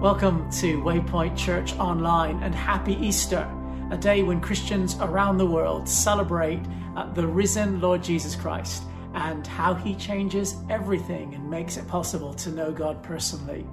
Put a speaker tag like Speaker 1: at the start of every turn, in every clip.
Speaker 1: Welcome to Waypoint Church Online and happy Easter, a day when Christians around the world celebrate uh, the risen Lord Jesus Christ and how he changes everything and makes it possible to know God personally.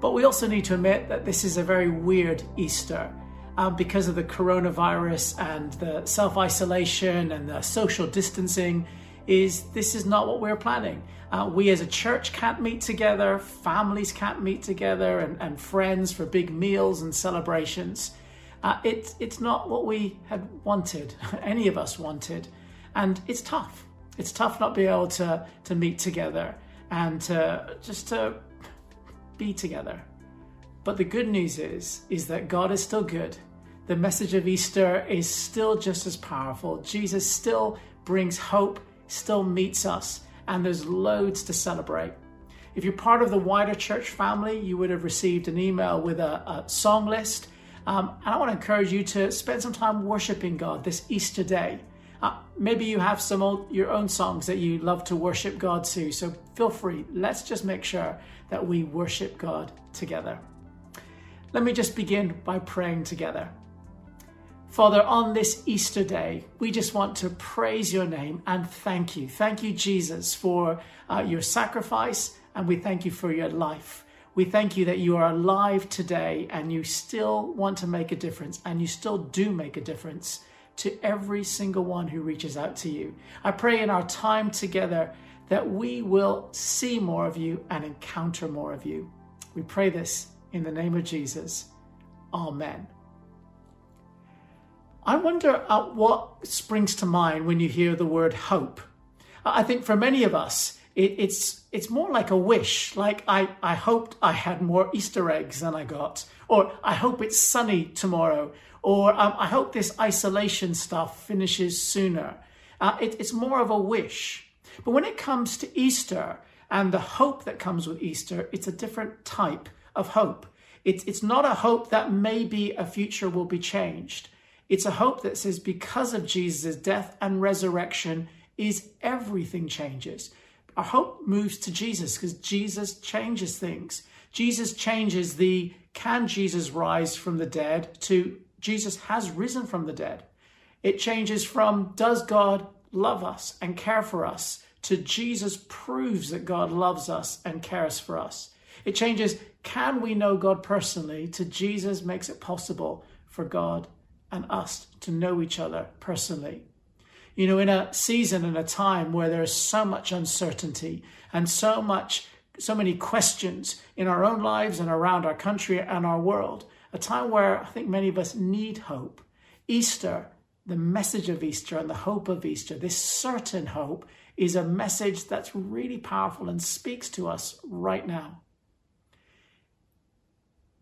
Speaker 1: But we also need to admit that this is a very weird Easter. Um, because of the coronavirus and the self isolation and the social distancing, is this is not what we're planning. Uh, we as a church can't meet together, families can't meet together, and, and friends for big meals and celebrations. Uh, it, it's not what we had wanted, any of us wanted. And it's tough. It's tough not being able to, to meet together and to, just to be together. But the good news is, is that God is still good. The message of Easter is still just as powerful. Jesus still brings hope, still meets us, and there's loads to celebrate. If you're part of the wider church family, you would have received an email with a, a song list. Um, and I want to encourage you to spend some time worshiping God this Easter day. Uh, maybe you have some old, your own songs that you love to worship God to. So feel free. Let's just make sure that we worship God together. Let me just begin by praying together. Father, on this Easter day, we just want to praise your name and thank you. Thank you, Jesus, for uh, your sacrifice, and we thank you for your life. We thank you that you are alive today and you still want to make a difference, and you still do make a difference to every single one who reaches out to you. I pray in our time together that we will see more of you and encounter more of you. We pray this in the name of Jesus. Amen. I wonder uh, what springs to mind when you hear the word hope. I think for many of us, it, it's it's more like a wish. Like I, I hoped I had more Easter eggs than I got, or I hope it's sunny tomorrow, or um, I hope this isolation stuff finishes sooner. Uh, it, it's more of a wish. But when it comes to Easter and the hope that comes with Easter, it's a different type of hope. It's, it's not a hope that maybe a future will be changed. It's a hope that says because of Jesus' death and resurrection is everything changes. Our hope moves to Jesus because Jesus changes things. Jesus changes the can Jesus rise from the dead to Jesus has risen from the dead. It changes from does God love us and care for us to Jesus proves that God loves us and cares for us. It changes can we know God personally to Jesus makes it possible for God and us to know each other personally. You know, in a season and a time where there is so much uncertainty and so much, so many questions in our own lives and around our country and our world, a time where I think many of us need hope. Easter, the message of Easter and the hope of Easter, this certain hope, is a message that's really powerful and speaks to us right now.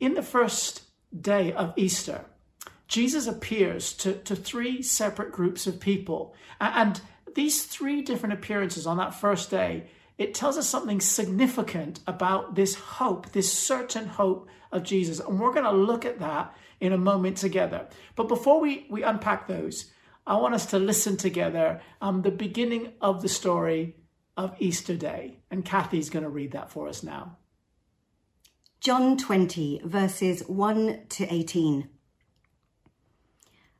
Speaker 1: In the first day of Easter, Jesus appears to, to three separate groups of people. And these three different appearances on that first day, it tells us something significant about this hope, this certain hope of Jesus. And we're going to look at that in a moment together. But before we, we unpack those, I want us to listen together um, the beginning of the story of Easter Day. And Kathy's going to read that for us now.
Speaker 2: John 20, verses 1 to 18.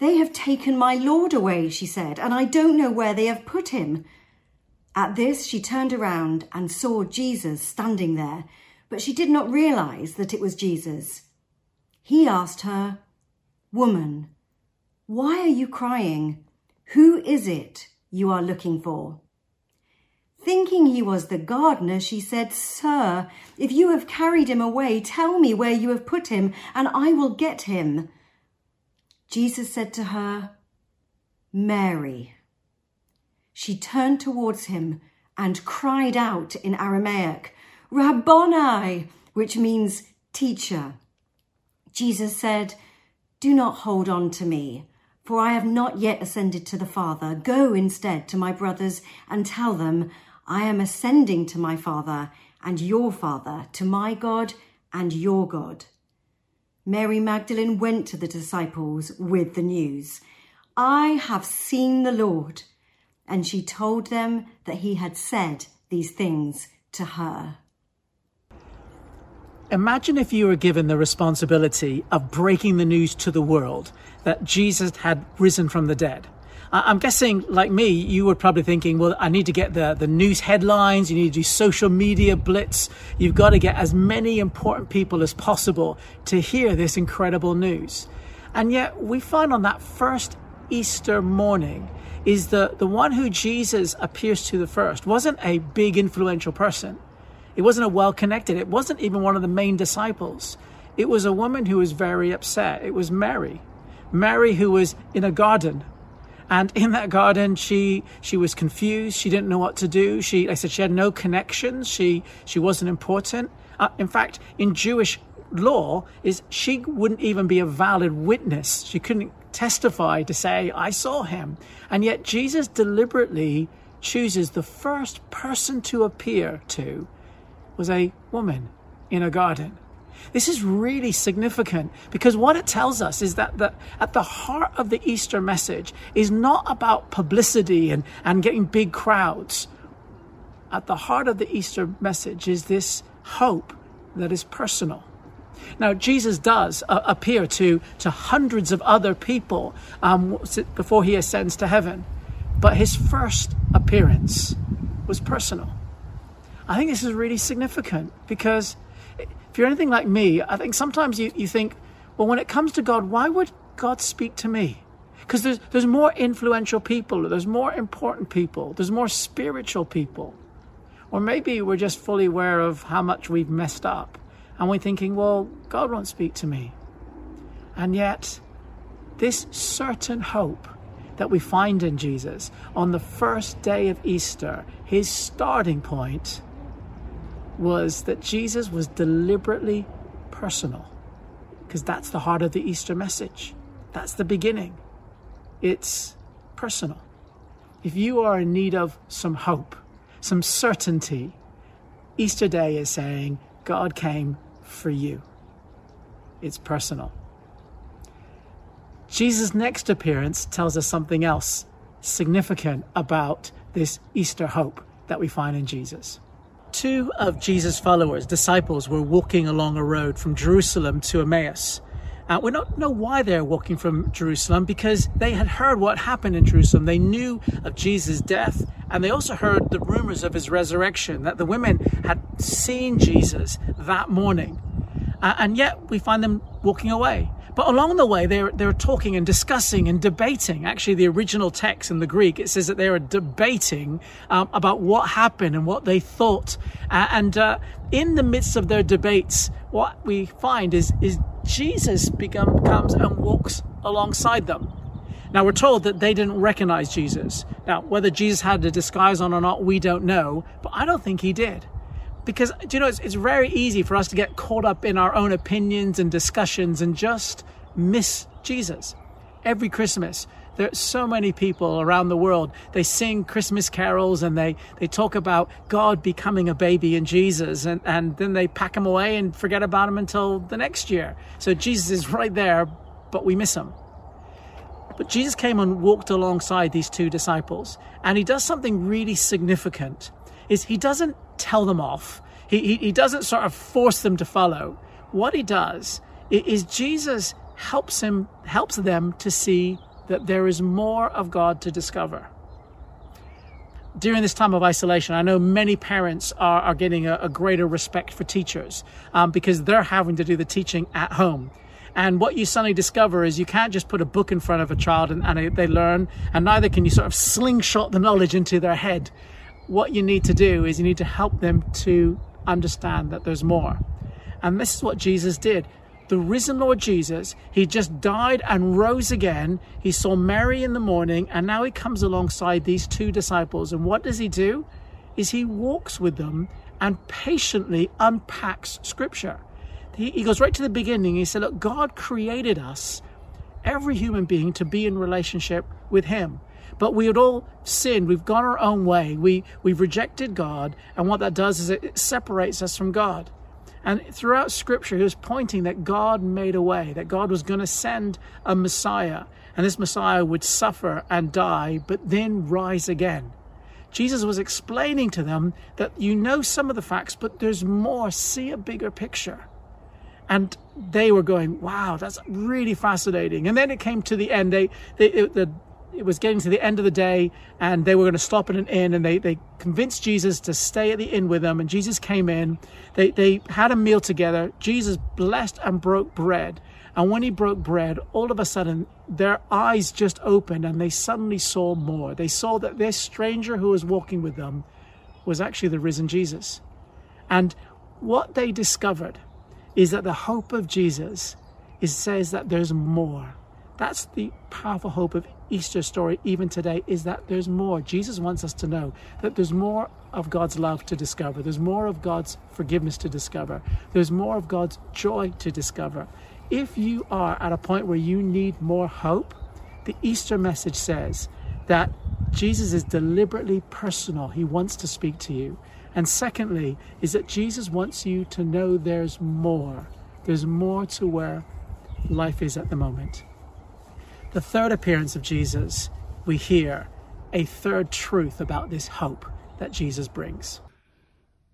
Speaker 2: They have taken my Lord away, she said, and I don't know where they have put him. At this, she turned around and saw Jesus standing there, but she did not realize that it was Jesus. He asked her, Woman, why are you crying? Who is it you are looking for? Thinking he was the gardener, she said, Sir, if you have carried him away, tell me where you have put him, and I will get him. Jesus said to her, Mary. She turned towards him and cried out in Aramaic, Rabboni, which means teacher. Jesus said, Do not hold on to me, for I have not yet ascended to the Father. Go instead to my brothers and tell them, I am ascending to my Father and your Father, to my God and your God. Mary Magdalene went to the disciples with the news I have seen the Lord. And she told them that he had said these things to her.
Speaker 1: Imagine if you were given the responsibility of breaking the news to the world that Jesus had risen from the dead. I'm guessing, like me, you were probably thinking, well, I need to get the, the news headlines, you need to do social media blitz, you've got to get as many important people as possible to hear this incredible news. And yet, we find on that first Easter morning, is the, the one who Jesus appears to the first wasn't a big influential person. It wasn't a well connected, it wasn't even one of the main disciples. It was a woman who was very upset. It was Mary. Mary, who was in a garden and in that garden, she she was confused. She didn't know what to do. She, I said, she had no connections. She she wasn't important. Uh, in fact, in Jewish law, is she wouldn't even be a valid witness. She couldn't testify to say, "I saw him." And yet, Jesus deliberately chooses the first person to appear to was a woman in a garden. This is really significant because what it tells us is that the, at the heart of the Easter message is not about publicity and, and getting big crowds. At the heart of the Easter message is this hope that is personal. Now, Jesus does uh, appear to, to hundreds of other people um, before he ascends to heaven, but his first appearance was personal. I think this is really significant because if you're anything like me, I think sometimes you, you think, well, when it comes to God, why would God speak to me? Because there's, there's more influential people, there's more important people, there's more spiritual people. Or maybe we're just fully aware of how much we've messed up and we're thinking, well, God won't speak to me. And yet, this certain hope that we find in Jesus on the first day of Easter, his starting point was that Jesus was deliberately personal. Because that's the heart of the Easter message. That's the beginning. It's personal. If you are in need of some hope, some certainty, Easter Day is saying, God came for you. It's personal. Jesus' next appearance tells us something else significant about this Easter hope that we find in Jesus. Two of Jesus' followers, disciples, were walking along a road from Jerusalem to Emmaus. Uh, we don't know why they're walking from Jerusalem because they had heard what happened in Jerusalem. They knew of Jesus' death and they also heard the rumors of his resurrection, that the women had seen Jesus that morning. Uh, and yet we find them walking away. But along the way, they're, they're talking and discussing and debating. Actually, the original text in the Greek, it says that they were debating um, about what happened and what they thought. Uh, and uh, in the midst of their debates, what we find is, is Jesus become, comes and walks alongside them. Now, we're told that they didn't recognize Jesus. Now, whether Jesus had a disguise on or not, we don't know, but I don't think he did because do you know it's, it's very easy for us to get caught up in our own opinions and discussions and just miss jesus every christmas There are so many people around the world. They sing Christmas carols and they, they talk about God becoming a baby in Jesus and, and then they pack him away and forget about him until the next year. So Jesus is right there, but we miss him. But Jesus came and walked alongside these two disciples and he does something really significant is he doesn't tell them off. He, he, he doesn't sort of force them to follow. What he does is Jesus helps him helps them to see that there is more of God to discover. During this time of isolation, I know many parents are, are getting a, a greater respect for teachers um, because they're having to do the teaching at home. And what you suddenly discover is you can't just put a book in front of a child and, and they learn, and neither can you sort of slingshot the knowledge into their head. What you need to do is you need to help them to understand that there's more. And this is what Jesus did the risen Lord Jesus, he just died and rose again. He saw Mary in the morning, and now he comes alongside these two disciples. And what does he do? Is he walks with them and patiently unpacks scripture. He, he goes right to the beginning. He said, Look, God created us, every human being, to be in relationship with him. But we had all sinned. We've gone our own way. We, we've rejected God. And what that does is it separates us from God. And throughout Scripture, he was pointing that God made a way, that God was going to send a Messiah, and this Messiah would suffer and die, but then rise again. Jesus was explaining to them that you know some of the facts, but there's more. See a bigger picture. And they were going, wow, that's really fascinating. And then it came to the end. They, they the, it was getting to the end of the day and they were going to stop at an inn and they, they convinced Jesus to stay at the inn with them. And Jesus came in. They, they had a meal together. Jesus blessed and broke bread. And when he broke bread, all of a sudden their eyes just opened and they suddenly saw more. They saw that this stranger who was walking with them was actually the risen Jesus. And what they discovered is that the hope of Jesus is says that there's more. That's the powerful hope of Easter story, even today, is that there's more. Jesus wants us to know that there's more of God's love to discover. There's more of God's forgiveness to discover. There's more of God's joy to discover. If you are at a point where you need more hope, the Easter message says that Jesus is deliberately personal. He wants to speak to you. And secondly, is that Jesus wants you to know there's more. There's more to where life is at the moment. The third appearance of Jesus, we hear a third truth about this hope that Jesus brings.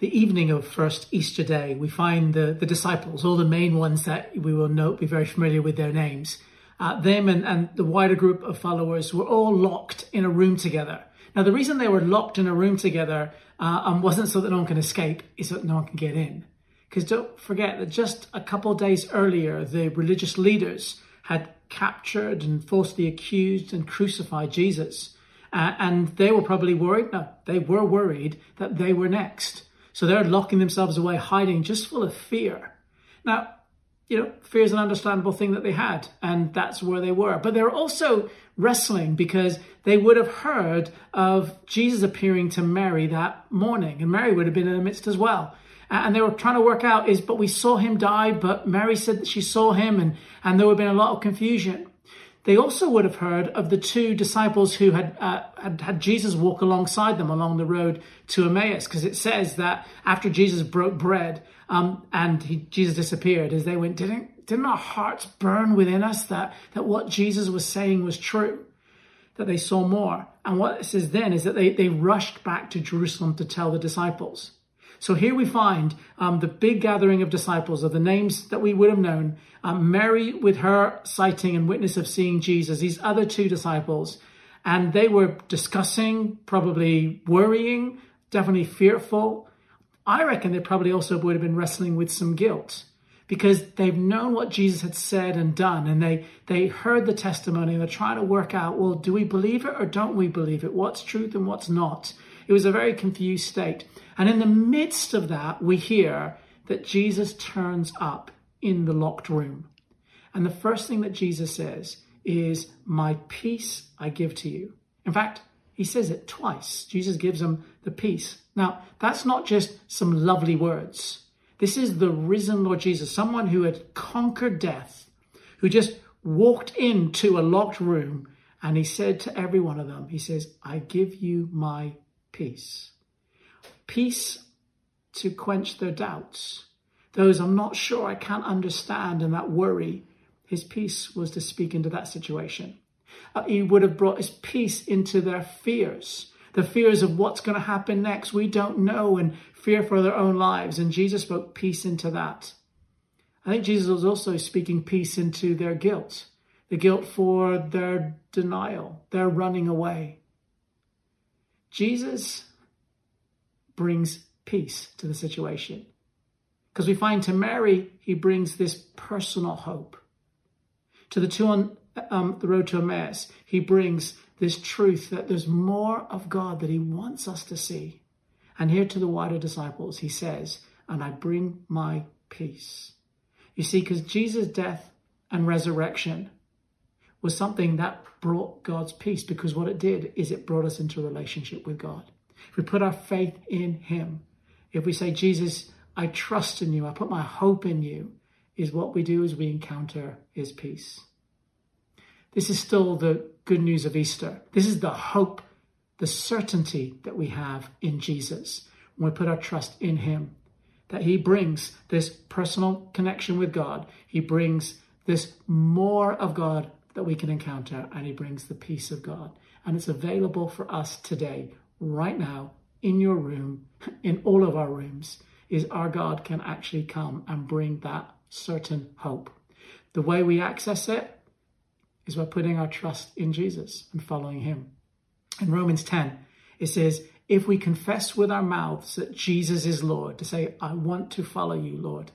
Speaker 1: The evening of first Easter day, we find the, the disciples, all the main ones that we will note, be very familiar with their names. Uh, them and, and the wider group of followers were all locked in a room together. Now, the reason they were locked in a room together uh, um, wasn't so that no one can escape, it's so that no one can get in. Because don't forget that just a couple days earlier, the religious leaders had captured and falsely accused and crucified Jesus. Uh, and they were probably worried, no, they were worried that they were next. So they're locking themselves away, hiding, just full of fear. Now, you know, fear is an understandable thing that they had, and that's where they were. But they're also wrestling because they would have heard of Jesus appearing to Mary that morning, and Mary would have been in the midst as well and they were trying to work out is, but we saw him die, but Mary said that she saw him, and, and there would have been a lot of confusion. They also would have heard of the two disciples who had, uh, had, had Jesus walk alongside them along the road to Emmaus, because it says that after Jesus broke bread um, and he, Jesus disappeared, as they went, didn't, didn't our hearts burn within us that, that what Jesus was saying was true? That they saw more. And what it says then is that they, they rushed back to Jerusalem to tell the disciples. So here we find um, the big gathering of disciples of the names that we would have known. Um, Mary with her sighting and witness of seeing Jesus, these other two disciples, and they were discussing, probably worrying, definitely fearful. I reckon they probably also would have been wrestling with some guilt because they've known what Jesus had said and done and they they heard the testimony and they're trying to work out well do we believe it or don't we believe it what's truth and what's not it was a very confused state and in the midst of that, we hear that Jesus turns up in the locked room. And the first thing that Jesus says is, My peace I give to you. In fact, he says it twice. Jesus gives them the peace. Now, that's not just some lovely words. This is the risen Lord Jesus, someone who had conquered death, who just walked into a locked room And he said to every one of them, He says, I give you my peace. Peace to quench their doubts. Those I'm not sure, I can't understand, and that worry. His peace was to speak into that situation. Uh, he would have brought his peace into their fears, the fears of what's going to happen next. We don't know, and fear for their own lives. And Jesus spoke peace into that. I think Jesus was also speaking peace into their guilt, the guilt for their denial, their running away. Jesus brings peace to the situation. Because we find to Mary, he brings this personal hope. To the two on um, the road to Emmaus, he brings this truth that there's more of God that he wants us to see. And here to the wider disciples, he says, and I bring my peace. You see, because Jesus' death and resurrection was something that brought God's peace because what it did is it brought us into relationship with God. If we put our faith in him, if we say, Jesus, I trust in you, I put my hope in you, is what we do as we encounter his peace. This is still the good news of Easter. This is the hope, the certainty that we have in Jesus when we put our trust in him. That he brings this personal connection with God. He brings this more of God that we can encounter, and he brings the peace of God. And it's available for us today, right now, in your room, in all of our rooms, is our God can actually come and bring that certain hope. The way we access it is by putting our trust in Jesus and following him. In Romans 10, it says, if we confess with our mouths that Jesus is Lord, to say, I want to follow you, Lord,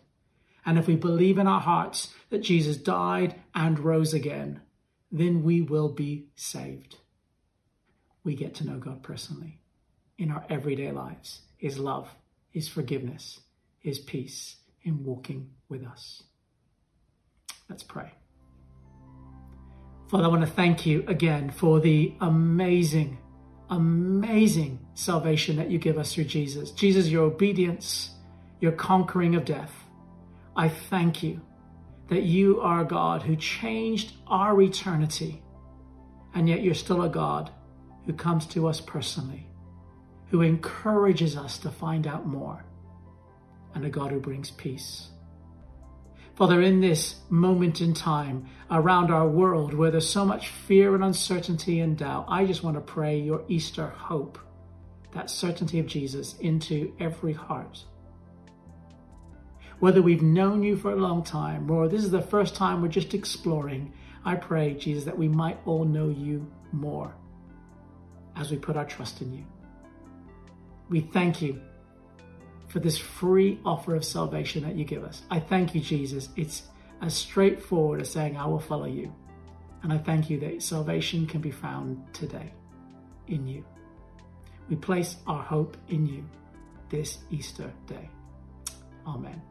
Speaker 1: and if we believe in our hearts that Jesus died and rose again, then we will be saved. We get to know God personally in our everyday lives, His love, His forgiveness, His peace in walking with us. Let's pray. Father, I want to thank you again for the amazing, amazing salvation that you give us through Jesus. Jesus, your obedience, your conquering of death. I thank you that you are God who changed our eternity, and yet you're still a God who comes to us personally, who encourages us to find out more, and a God who brings peace. Father, in this moment in time around our world where there's so much fear and uncertainty and doubt, I just want to pray your Easter hope, that certainty of Jesus, into every heart. Whether we've known you for a long time or this is the first time we're just exploring, I pray, Jesus, that we might all know you more as we put our trust in you. We thank you for this free offer of salvation that you give us. I thank you, Jesus. It's as straightforward as saying, I will follow you. And I thank you that salvation can be found today in you. We place our hope in you this Easter day. Amen.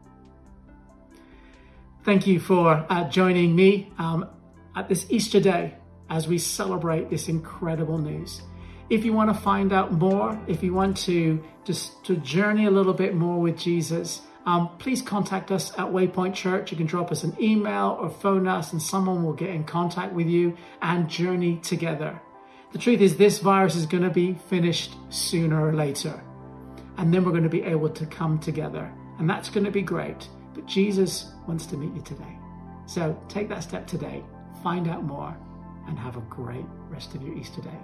Speaker 1: Thank you for uh, joining me um, at this Easter day as we celebrate this incredible news. If you want to find out more, if you want to just to journey a little bit more with Jesus, um, please contact us at Waypoint Church. You can drop us an email or phone us, and someone will get in contact with you and journey together. The truth is, this virus is going to be finished sooner or later, and then we're going to be able to come together, and that's going to be great. But Jesus wants to meet you today. So take that step today, find out more, and have a great rest of your Easter day.